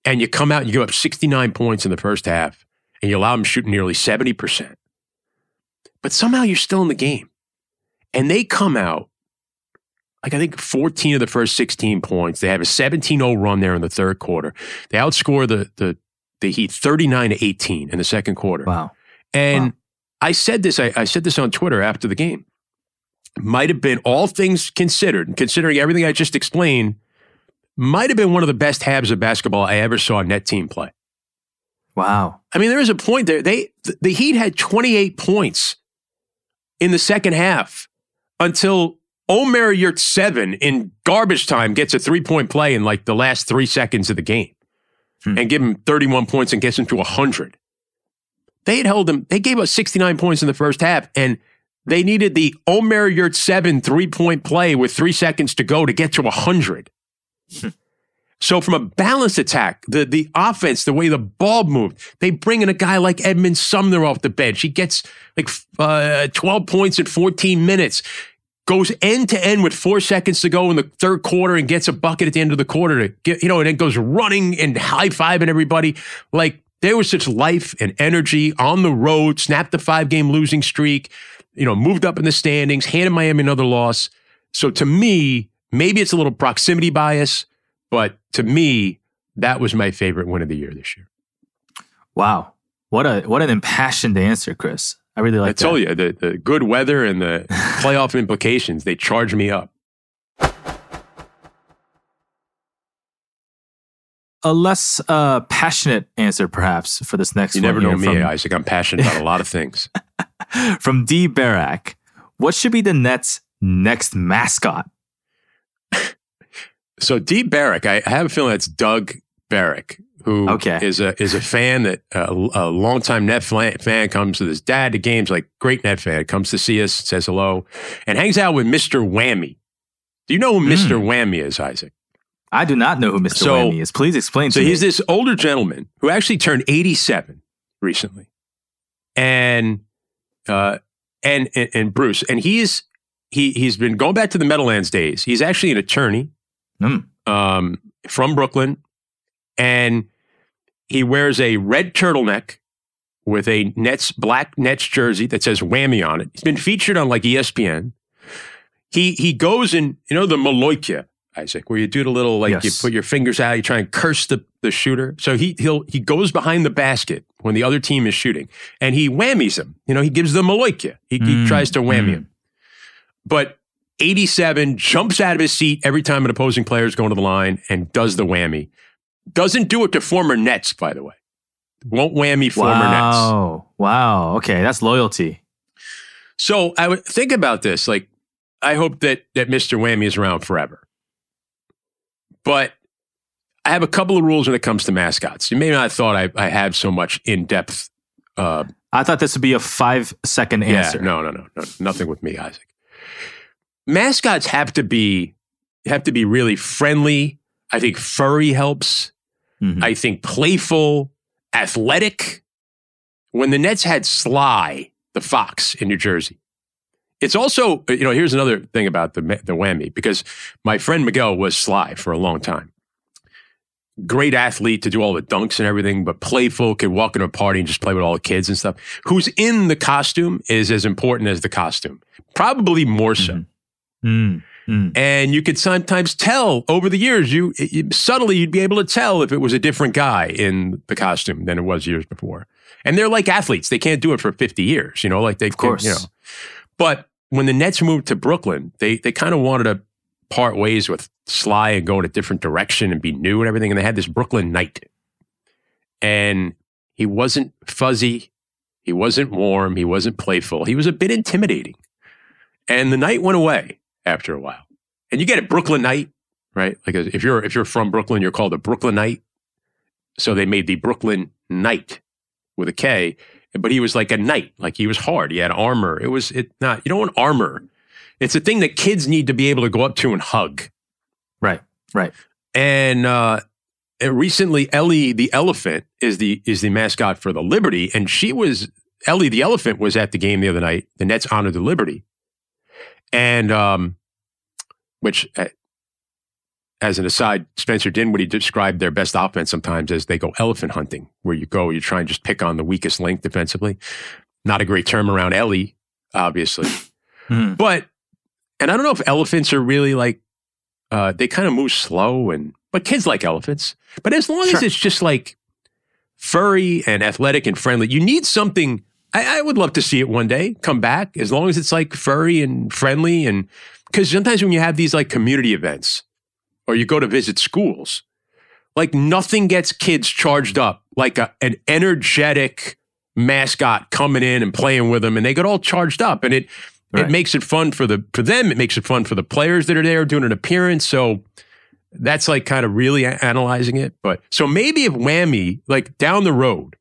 [SPEAKER 1] and you come out and you give up sixty nine points in the first half, and you allow them shooting nearly seventy percent. But somehow you're still in the game, and they come out like I think 14 of the first 16 points. They have a 17-0 run there in the third quarter. They outscore the the the Heat 39 to 18 in the second quarter.
[SPEAKER 2] Wow.
[SPEAKER 1] And
[SPEAKER 2] wow.
[SPEAKER 1] I said this, I, I said this on Twitter after the game. Might have been all things considered, considering everything I just explained, might have been one of the best halves of basketball I ever saw a net team play.
[SPEAKER 2] Wow.
[SPEAKER 1] I mean, there is a point there. They the Heat had 28 points in the second half until Omer Yurtseven in garbage time gets a three point play in like the last three seconds of the game hmm. and give him 31 points and gets him to 100. They had held him, they gave us 69 points in the first half and they needed the Omer Yurtseven three point play with three seconds to go to get to 100. Hmm. So from a balanced attack, the the offense, the way the ball moved, they bring in a guy like Edmund Sumner off the bench. He gets like uh, 12 points in 14 minutes goes end to end with four seconds to go in the third quarter and gets a bucket at the end of the quarter to get, you know, and then goes running and high fiving everybody. Like there was such life and energy on the road, snapped the five game losing streak, you know, moved up in the standings, handed Miami another loss. So to me, maybe it's a little proximity bias, but to me, that was my favorite win of the year this year.
[SPEAKER 2] Wow. What a what an impassioned answer, Chris. I really like
[SPEAKER 1] I
[SPEAKER 2] that.
[SPEAKER 1] told you the, the good weather and the playoff implications, they charge me up.
[SPEAKER 2] A less uh, passionate answer, perhaps, for this next
[SPEAKER 1] You
[SPEAKER 2] one.
[SPEAKER 1] never know
[SPEAKER 2] here
[SPEAKER 1] me, Isaac. I'm passionate about a lot of things.
[SPEAKER 2] from D. Barak. What should be the Nets' next mascot?
[SPEAKER 1] So Dee Barrick, I, I have a feeling that's Doug Barrick, who
[SPEAKER 2] Okay.
[SPEAKER 1] is a is a fan that uh, a longtime Net fan comes with his dad to games, like great Net fan, comes to see us, says hello, and hangs out with Mister Whammy. Do you know who. Mister Whammy is, Isaac?
[SPEAKER 2] I do not know who Mr.
[SPEAKER 1] So-
[SPEAKER 2] Whammy is. Please explain
[SPEAKER 1] So he's
[SPEAKER 2] me.
[SPEAKER 1] this older gentleman who actually turned 87 recently. And uh and and, and Bruce and he's he he's been going back to the Meadowlands days. He's actually an attorney
[SPEAKER 2] Mm.
[SPEAKER 1] um from Brooklyn and he wears a red turtleneck with a Nets black Nets jersey that says whammy on it. He's been featured on like ESPN. He he goes in, you know, the Maloika, Isaac, where you do the little like you put your fingers out, you try and curse the, the shooter. So he he'll he goes behind the basket when the other team is shooting and he whammies him. You know, he gives the Maloika. He, he
[SPEAKER 2] Mm,
[SPEAKER 1] tries to whammy
[SPEAKER 2] mm.
[SPEAKER 1] him. But 87 jumps out of his seat every time an opposing player is going to the line and does the whammy. Doesn't do it to former Nets, by the way. Won't whammy former Nets.
[SPEAKER 2] wow. Wow. Okay. That's loyalty.
[SPEAKER 1] So I would think about this. Like, I hope that that Mr. Whammy is around forever. But I have a couple of rules when it comes to mascots. You may not have thought I, I had so much in depth. Uh,
[SPEAKER 2] I thought this would be a five second answer.
[SPEAKER 1] Yeah, no, no, no, no, nothing with me, Isaac. Mascots have to be have to be really friendly. I think furry helps.
[SPEAKER 2] Mhm.
[SPEAKER 1] I think playful, athletic. When the Nets had Sly, the fox in New Jersey, it's also you know here's another thing about the the whammy because my friend Miguel was Sly for a long time. Great athlete to do all the dunks and everything, but playful, could walk into a party and just play with all the kids and stuff. Who's in the costume is as important as the costume, probably more so.
[SPEAKER 2] Mhm. Mm, mm.
[SPEAKER 1] And you could sometimes tell over the years, you, you subtly you'd be able to tell if it was a different guy in the costume than it was years before. And they're like athletes; they can't do it for fifty years, you know. Like they,
[SPEAKER 2] Of course.
[SPEAKER 1] you know. But when the Nets moved to Brooklyn, they they kind of wanted to part ways with Sly and go in a different direction and be new and everything. And they had this Brooklyn Knight, and he wasn't fuzzy, he wasn't warm, he wasn't playful. He was a bit intimidating. And the night went away after a while. And you get a Brooklyn Knight, right? Like if you're if you're from Brooklyn, you're called a Brooklyn Knight. So they made the Brooklyn Knight with a K, but he was like a knight, like he was hard. He had armor. It was it not you don't want armor. It's a thing that kids need to be able to go up to and hug.
[SPEAKER 2] Right. Right.
[SPEAKER 1] And uh, and recently, Ellie the elephant is the is the mascot for the Liberty, and she was Ellie the elephant was at the game the other night. The Nets honored the Liberty, and um, which, uh, as an aside, Spencer Dinwiddie described their best offense sometimes as they go elephant hunting, where you go, you try and just pick on the weakest link defensively. Not a great term around Ellie, obviously,
[SPEAKER 2] Mm.
[SPEAKER 1] but and I don't know if elephants are really like uh, they kind of move slow and but kids like elephants. But as long as it's just like furry and athletic and friendly, you need something. I, I would love to see it one day come back as long as it's like furry and friendly and because sometimes when you have these like community events or you go to visit schools, like nothing gets kids charged up like a, an energetic mascot coming in and playing with them and they get all charged up and it
[SPEAKER 2] Right.
[SPEAKER 1] it makes it fun for the for them. It makes it fun for the players that are there doing an appearance. So that's like kind of really analyzing it. But so maybe if Whammy, like down the road,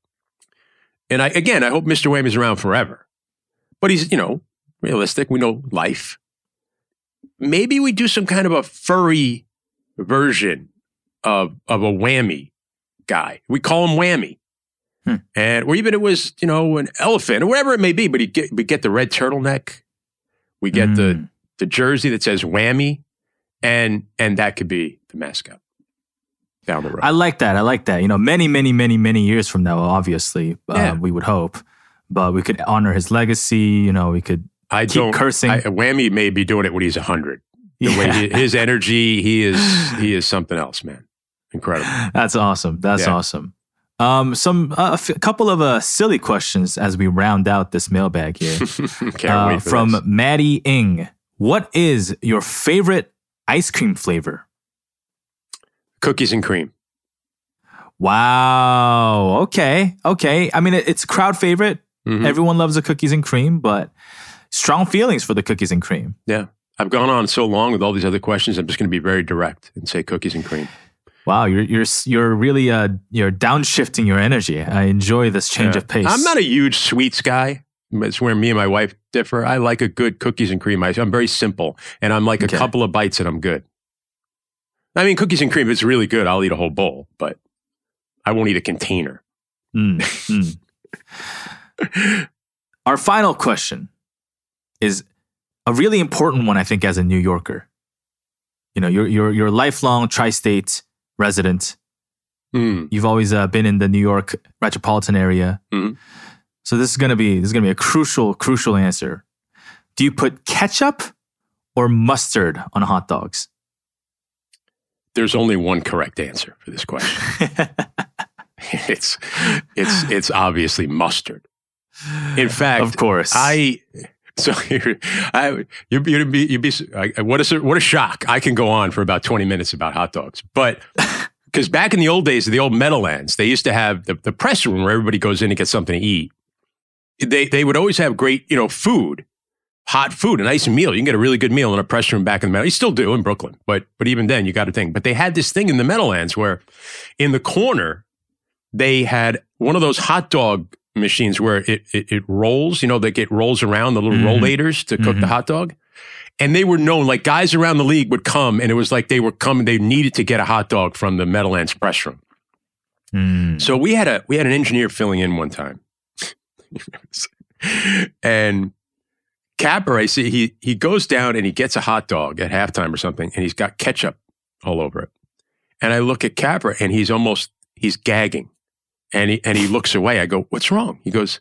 [SPEAKER 1] and I again, I hope Mr. Wham is around forever. But he's, you know, realistic. We know life. Maybe we do some kind of a furry version of of a whammy guy. We call him Whammy.
[SPEAKER 2] Hmm.
[SPEAKER 1] And or even it was, you know, an elephant or whatever it may be, but he get we get the red turtleneck. We get the
[SPEAKER 2] Mm.
[SPEAKER 1] the jersey that says whammy, and and that could be the mascot down the road.
[SPEAKER 2] I like that. I like that. You know, many, many, many, many years from now, obviously, uh, we would hope, but we could honor his legacy. You know, we could.
[SPEAKER 1] I
[SPEAKER 2] keep
[SPEAKER 1] don't
[SPEAKER 2] cursing.
[SPEAKER 1] I, whammy may be doing it when he's hundred. The way
[SPEAKER 2] Yeah.
[SPEAKER 1] he, his energy, he is he is something else, man. Incredible.
[SPEAKER 2] That's awesome. That's
[SPEAKER 1] Yeah.
[SPEAKER 2] awesome. Um, some uh, a f- couple of uh, silly questions as we round out this mailbag here. Uh, from
[SPEAKER 1] this.
[SPEAKER 2] Maddie Ing. What is your favorite ice cream flavor?
[SPEAKER 1] Cookies and cream.
[SPEAKER 2] Wow. Okay. Okay. I mean, it's a crowd favorite.
[SPEAKER 1] Mhm.
[SPEAKER 2] Everyone loves the cookies and cream, but strong feelings for the cookies and cream.
[SPEAKER 1] Yeah. I've gone on so long with all these other questions. I'm just going to be very direct and say cookies and cream.
[SPEAKER 2] Wow, you're you're you're really uh you're downshifting your energy. I enjoy this change
[SPEAKER 1] Yeah.
[SPEAKER 2] of pace.
[SPEAKER 1] I'm not a huge sweets guy. It's where me and my wife differ. I like a good cookies and cream ice. I'm very simple, and I'm like
[SPEAKER 2] Okay.
[SPEAKER 1] a couple of bites and I'm good. I mean, cookies and cream. If it's really good, I'll eat a whole bowl, but I won't eat a container.
[SPEAKER 2] Mm, mm. Our final question is a really important one, I think, as a New Yorker. You know, you're you're you're a lifelong tri-state resident.
[SPEAKER 1] Mm.
[SPEAKER 2] You've always uh, been in the New York metropolitan area.
[SPEAKER 1] Mhm.
[SPEAKER 2] So this is gonna be this is gonna be a crucial crucial answer. Do you put ketchup or mustard on hot dogs?
[SPEAKER 1] There's only one correct answer for this question. it's it's it's obviously mustard. In fact,
[SPEAKER 2] of course.
[SPEAKER 1] I so here, I you you'd be you'd be I, what a what a shock! I can go on for about twenty minutes about hot dogs, but because back in the old days of the old Meadowlands, they used to have the, the press room where everybody goes in to get something to eat. They they would always have great you know food, hot food, a nice meal. You can get a really good meal in a press room back in the Meadow. You still do in Brooklyn, but but even then you got to think. But they had this thing in the Meadowlands where in the corner they had one of those hot dog machines where it, it, it rolls, you know, that get rolls around the little
[SPEAKER 2] Mhm.
[SPEAKER 1] rollators to cook the
[SPEAKER 2] Mhm.
[SPEAKER 1] hot dog. And they were known, like guys around the league would come and it was like they were coming, they needed to get a hot dog from the Meadowlands press room.
[SPEAKER 2] Mm.
[SPEAKER 1] So we had a we had an engineer filling in one time. and Capper, I see he he goes down and he gets a hot dog at halftime or something, and he's got ketchup all over it. And I look at Capper and he's almost he's gagging. And he and he looks away. I go, What's wrong? He goes,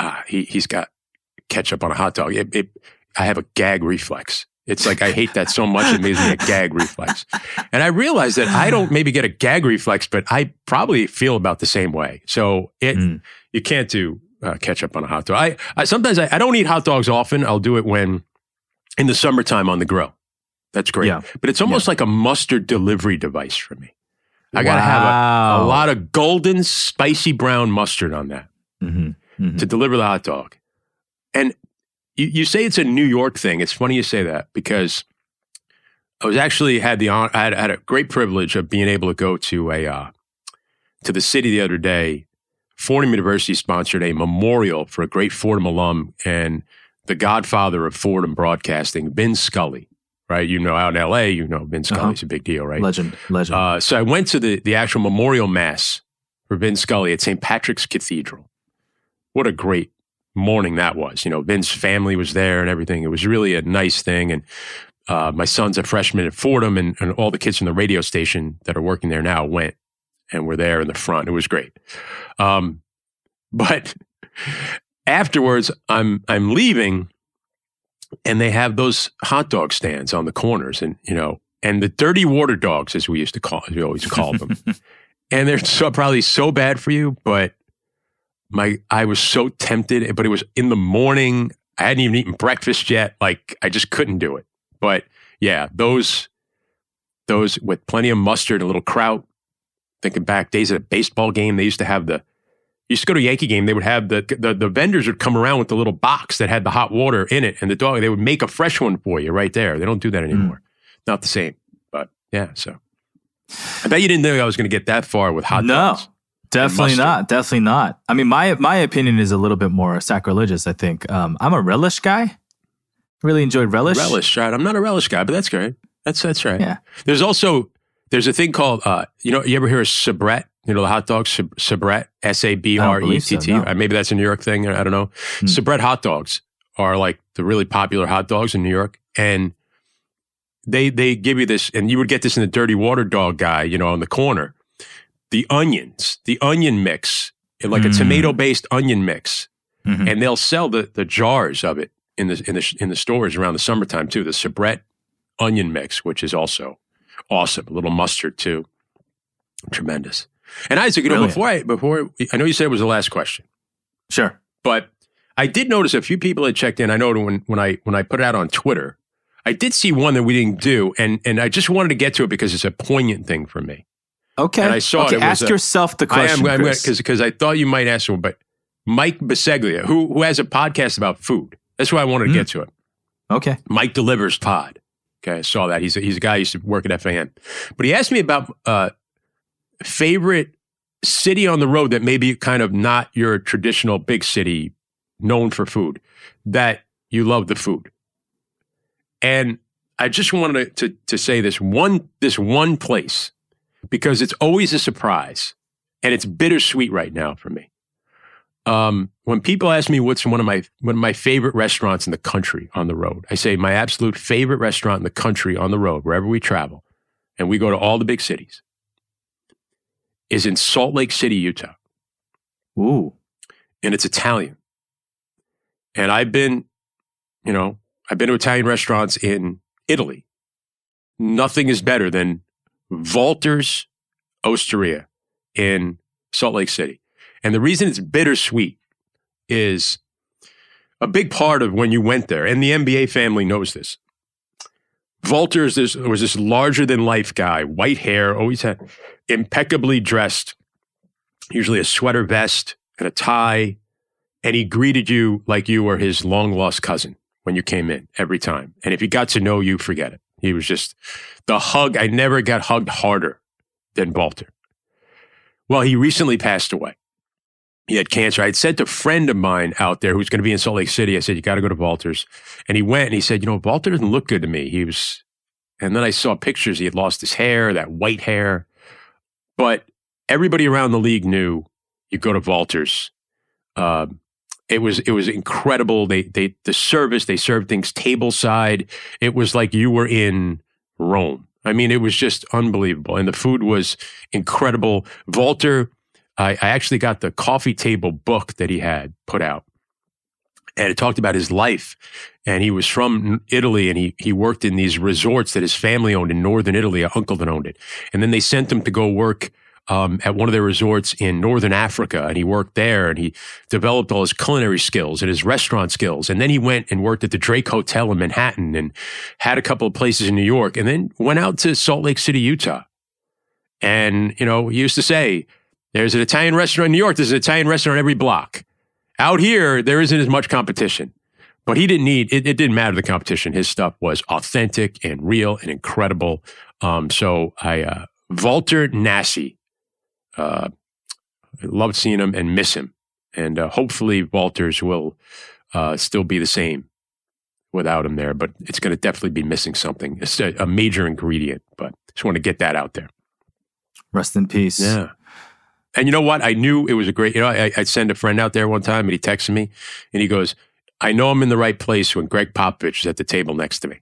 [SPEAKER 1] ah, he he's got ketchup on a hot dog. It, it, I have a gag reflex. It's like I hate that so much it makes me a gag reflex. And I realize that I don't maybe get a gag reflex, but I probably feel about the same way. So it
[SPEAKER 2] Mm.
[SPEAKER 1] you can't do uh, ketchup on a hot dog. I, I sometimes I, I don't eat hot dogs often. I'll do it when in the summertime on the grill. That's great.
[SPEAKER 2] Yeah.
[SPEAKER 1] But it's almost like a mustard delivery device for me. I got to have a, a lot of golden, spicy brown mustard on that
[SPEAKER 2] Mhm, mhm.
[SPEAKER 1] to deliver the hot dog. And you, you say it's a New York thing. It's funny you say that because I was actually had the I had, had a great privilege of being able to go to a uh, to the city the other day. Fordham University sponsored a memorial for a great Fordham alum and the godfather of Fordham broadcasting, Vin Scully. Right, you know, out in L.A., you know, Vin Scully's a big deal, right?
[SPEAKER 2] Legend, legend.
[SPEAKER 1] Uh, so I went to the, the actual memorial mass for Vin Scully at St. Patrick's Cathedral. What a great morning that was. You know, Vin's family was there and everything. It was really a nice thing. And uh, my son's a freshman at Fordham, and, and all the kids from the radio station that are working there now went and we were there in the front. It was great. Um, but afterwards, I'm I'm leaving, and they have those hot dog stands on the corners, and you know, and the dirty water dogs, as we used to call, as we always called them, and they're so probably so bad for you, but my I was so tempted, but it was in the morning. I hadn't even eaten breakfast yet. Like I just couldn't do it. But yeah, those those with plenty of mustard, a little kraut. Thinking back days at a baseball game, they used to have the you used to go to a Yankee game, they would have the, the the vendors would come around with the little box that had the hot water in it, and the dog they would make a fresh one for you right there. They don't do that anymore. Not the same, but yeah. So I bet you didn't think I was going to get that far with hot dogs.
[SPEAKER 2] no,
[SPEAKER 1] dogs.
[SPEAKER 2] definitely not. Definitely not. I mean, my my opinion is a little bit more sacrilegious. I think um, I'm a relish guy. Really enjoyed relish.
[SPEAKER 1] Relish, right? I'm not a relish guy, but that's great. That's that's right.
[SPEAKER 2] Yeah.
[SPEAKER 1] There's also there's a thing called uh, you know you ever hear of Sabrett? You know the hot dog sab- Sabrett S A B R E T T.
[SPEAKER 2] I don't believe so,
[SPEAKER 1] Maybe that's a New York thing. I don't know.
[SPEAKER 2] Hmm.
[SPEAKER 1] Sabrett hot dogs are like the really popular hot dogs in New York, and they they give you this, and you would get this in the dirty water dog guy, you know, on the corner. The onions, the onion mix, like a
[SPEAKER 2] Mm.
[SPEAKER 1] tomato based onion mix,
[SPEAKER 2] Mhm.
[SPEAKER 1] and they'll sell the the jars of it in the in the in the stores around the summertime too. The Sabrett onion mix, which is also awesome. A little mustard too, tremendous. And Isaac, you know,
[SPEAKER 2] Brilliant.
[SPEAKER 1] before I before I know you said it was the last question,
[SPEAKER 2] Sure.
[SPEAKER 1] but I did notice a few people had checked in. I know when when I when I put it out on Twitter, I did see one that we didn't do, and and I just wanted to get to it because it's a poignant thing for me.
[SPEAKER 2] Okay.
[SPEAKER 1] And I saw it.
[SPEAKER 2] okay,
[SPEAKER 1] It
[SPEAKER 2] ask
[SPEAKER 1] a-
[SPEAKER 2] yourself the question.
[SPEAKER 1] I am
[SPEAKER 2] Chris.
[SPEAKER 1] because because I thought you might ask one, but Mike Biseglia, who who has a podcast about food, that's why I wanted to
[SPEAKER 2] Mm.
[SPEAKER 1] get to it.
[SPEAKER 2] okay.
[SPEAKER 1] Mike delivers pod. Okay, I saw that. He's a, he's a guy who used to work at FAN, but he asked me about uh, favorite city on the road that maybe kind of not your traditional big city known for food that you love the food. And I just wanted to, to, to say this one this one place because it's always a surprise and it's bittersweet right now for me. Um, when people ask me what's one of my one of my favorite restaurants in the country on the road, I say my absolute favorite restaurant in the country on the road, wherever we travel, and we go to all the big cities, is in Salt Lake City, Utah,
[SPEAKER 2] Ooh.
[SPEAKER 1] and it's Italian. And I've been, you know, I've been to Italian restaurants in Italy. Nothing is better than Walter's Osteria in Salt Lake City. And the reason it's bittersweet is a big part of when you went there, and the NBA family knows this. This, was this larger than life guy, white hair, always had impeccably dressed, usually a sweater vest and a tie. And he greeted you like you were his long lost cousin when you came in every time. And if he got to know you, forget it. He was just the hug. I never got hugged harder than Walter. Well, he recently passed away. He had cancer. I had sent a friend of mine out there who's going to be in Salt Lake City. I said, You got to go to Walter's. And he went and he said, You know, Walter doesn't look good to me. He was, and then I saw pictures. He had lost his hair, that white hair. But everybody around the league knew you go to Walter's. Um, it was it was incredible. They they the service they served things table side. It was like you were in Rome. I mean, it was just unbelievable, and the food was incredible. Walter, I, I actually got the coffee table book that he had put out, and it talked about his life. And he was from Italy, and he he worked in these resorts that his family owned in northern Italy. An uncle that owned it, and then they sent him to go work um, at one of their resorts in northern Africa, and he worked there, and he developed all his culinary skills and his restaurant skills. And then he went and worked at the Drake Hotel in Manhattan, and had a couple of places in New York, and then went out to Salt Lake City, Utah. And you know, he used to say, "There's an Italian restaurant in New York. There's an Italian restaurant on every block." Out here, there isn't as much competition. But he didn't need it. It didn't matter the competition. His stuff was authentic and real and incredible. Um, so I, uh, Walter Nassi, uh, loved seeing him and miss him. And uh, hopefully Walters will uh, still be the same without him there. But it's going to definitely be missing something. It's a, a major ingredient. But just want to get that out there.
[SPEAKER 2] Rest in peace.
[SPEAKER 1] Yeah. And you know what? I knew it was a great, you know, I, I'd send a friend out there one time and he texted me and he goes, I know I'm in the right place when Gregg Popovich is at the table next to me.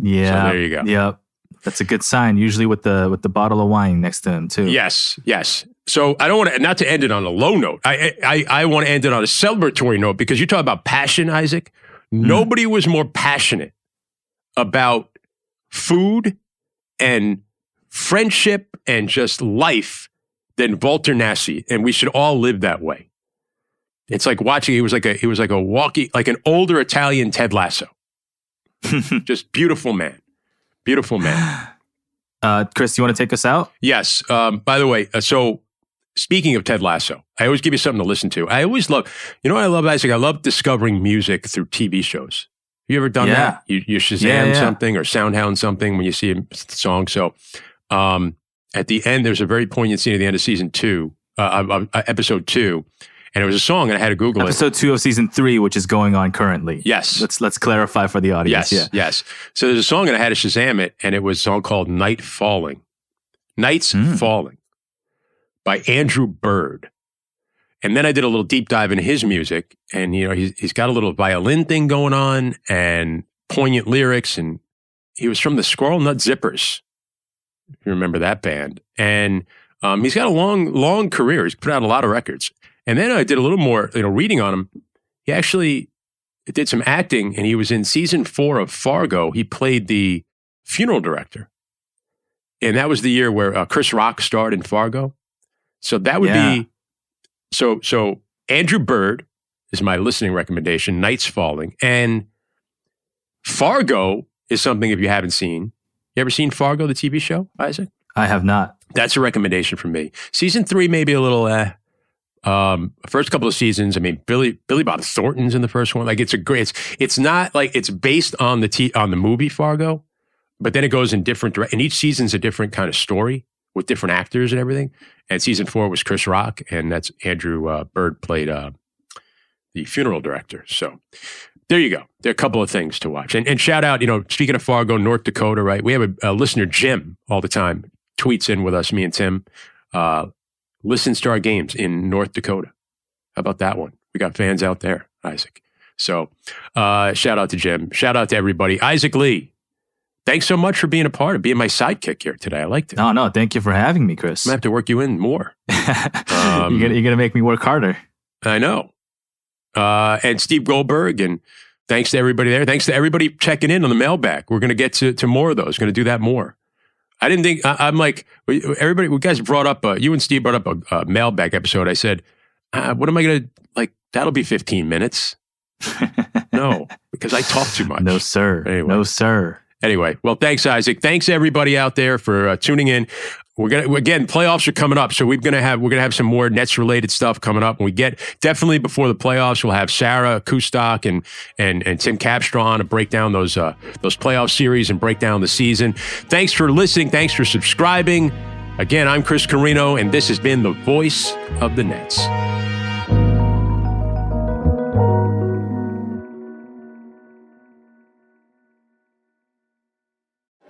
[SPEAKER 2] Yeah.
[SPEAKER 1] So there you go.
[SPEAKER 2] Yep. That's a good sign. Usually with the with the bottle of wine next to him too.
[SPEAKER 1] Yes, yes. So I don't want to, not to end it on a low note. I, I, I want to end it on a celebratory note because you talk about passion, Isaac. Hmm. Nobody was more passionate about food and friendship and just life than Walter Nassi. And we should all live that way. It's like watching, he was like a, he was like a walkie, like an older Italian Ted Lasso. Just beautiful man. Beautiful man.
[SPEAKER 2] uh, Chris, do you want to take us out?
[SPEAKER 1] Yes. Um, by the way, uh, so speaking of Ted Lasso, I always give you something to listen to. I always love, you know what I love, Isaac? I love discovering music through TV shows. Have you ever done
[SPEAKER 2] Yeah.
[SPEAKER 1] that? You, you Shazam
[SPEAKER 2] Yeah, yeah.
[SPEAKER 1] something or Soundhound something when you see a song. So um, at the end, there's a very poignant scene at the end of season two, uh, uh, episode two, and it was a song, and I had to Google it.
[SPEAKER 2] Episode two of season three, which is going on currently.
[SPEAKER 1] Yes.
[SPEAKER 2] Let's let's clarify for the audience.
[SPEAKER 1] Yes,
[SPEAKER 2] Yeah.
[SPEAKER 1] yes. So there's a song and I had to Shazam it, and it was a song called "Night Falling," "Nights
[SPEAKER 2] Mm.
[SPEAKER 1] Falling" by Andrew Bird. And then I did a little deep dive into his music, and you know he's he's got a little violin thing going on and poignant lyrics, and he was from the Squirrel Nut Zippers. If you remember that band, and um, he's got a long long career. He's put out a lot of records. And then I did a little more, you know, reading on him. He actually did some acting, and he was in season four of Fargo. He played the funeral director, and that was the year where uh, Chris Rock starred in Fargo. So that would
[SPEAKER 2] Yeah.
[SPEAKER 1] be so. So Andrew Bird is my listening recommendation. Nights Falling and Fargo is something if you haven't seen. You ever seen Fargo, the TV show, Isaac?
[SPEAKER 2] I have not.
[SPEAKER 1] That's a recommendation from me. Season three, maybe a little. Eh. Um, first couple of seasons, I mean, Billy Billy Bob Thornton's in the first one. Like, it's a great. It's, it's not like it's based on the t- on the movie Fargo, but then it goes in different. Dire- and each season's a different kind of story with different actors and everything. And season four was Chris Rock, and that's Andrew uh, Bird played uh, the funeral director. So there you go. There are a couple of things to watch. And, and shout out, you know, speaking of Fargo, North Dakota, right? We have a, a listener, Jim, all the time, tweets in with us, me and Tim, uh, listens to our games in North Dakota. How about that one? We got fans out there, Isaac. So uh, shout out to Jim. Shout out to everybody. Isaac Lee, thanks so much for being a part of being my sidekick here today. I liked it.
[SPEAKER 2] No, no. Thank you for having me, Chris.
[SPEAKER 1] I'm going to have to work you in more. Um,
[SPEAKER 2] you're, gonna, you're gonna make me work harder.
[SPEAKER 1] I know. Uh, and Steve Goldberg, and thanks to everybody there. Thanks to everybody checking in on the mailbag. We're going to get to, to more of those. Going to do that more. I didn't think, I, I'm like, everybody, you guys brought up, a, you and Steve brought up a, a mailbag episode. I said, uh, what am I going to, like, that'll be 15 minutes. No, because I talk too much.
[SPEAKER 2] No, sir.
[SPEAKER 1] Anyway.
[SPEAKER 2] No, sir.
[SPEAKER 1] Anyway, well, thanks, Isaac. Thanks everybody out there for uh, tuning in. We're gonna again, playoffs are coming up, so we're gonna have we're gonna have some more Nets related stuff coming up. When we get definitely before the playoffs, we'll have Sarah Kustok and and and Tim Capstraw on to break down those uh, those playoff series and break down the season. Thanks for listening. Thanks for subscribing. Again, I'm Chris Carrino, and this has been the voice of the Nets.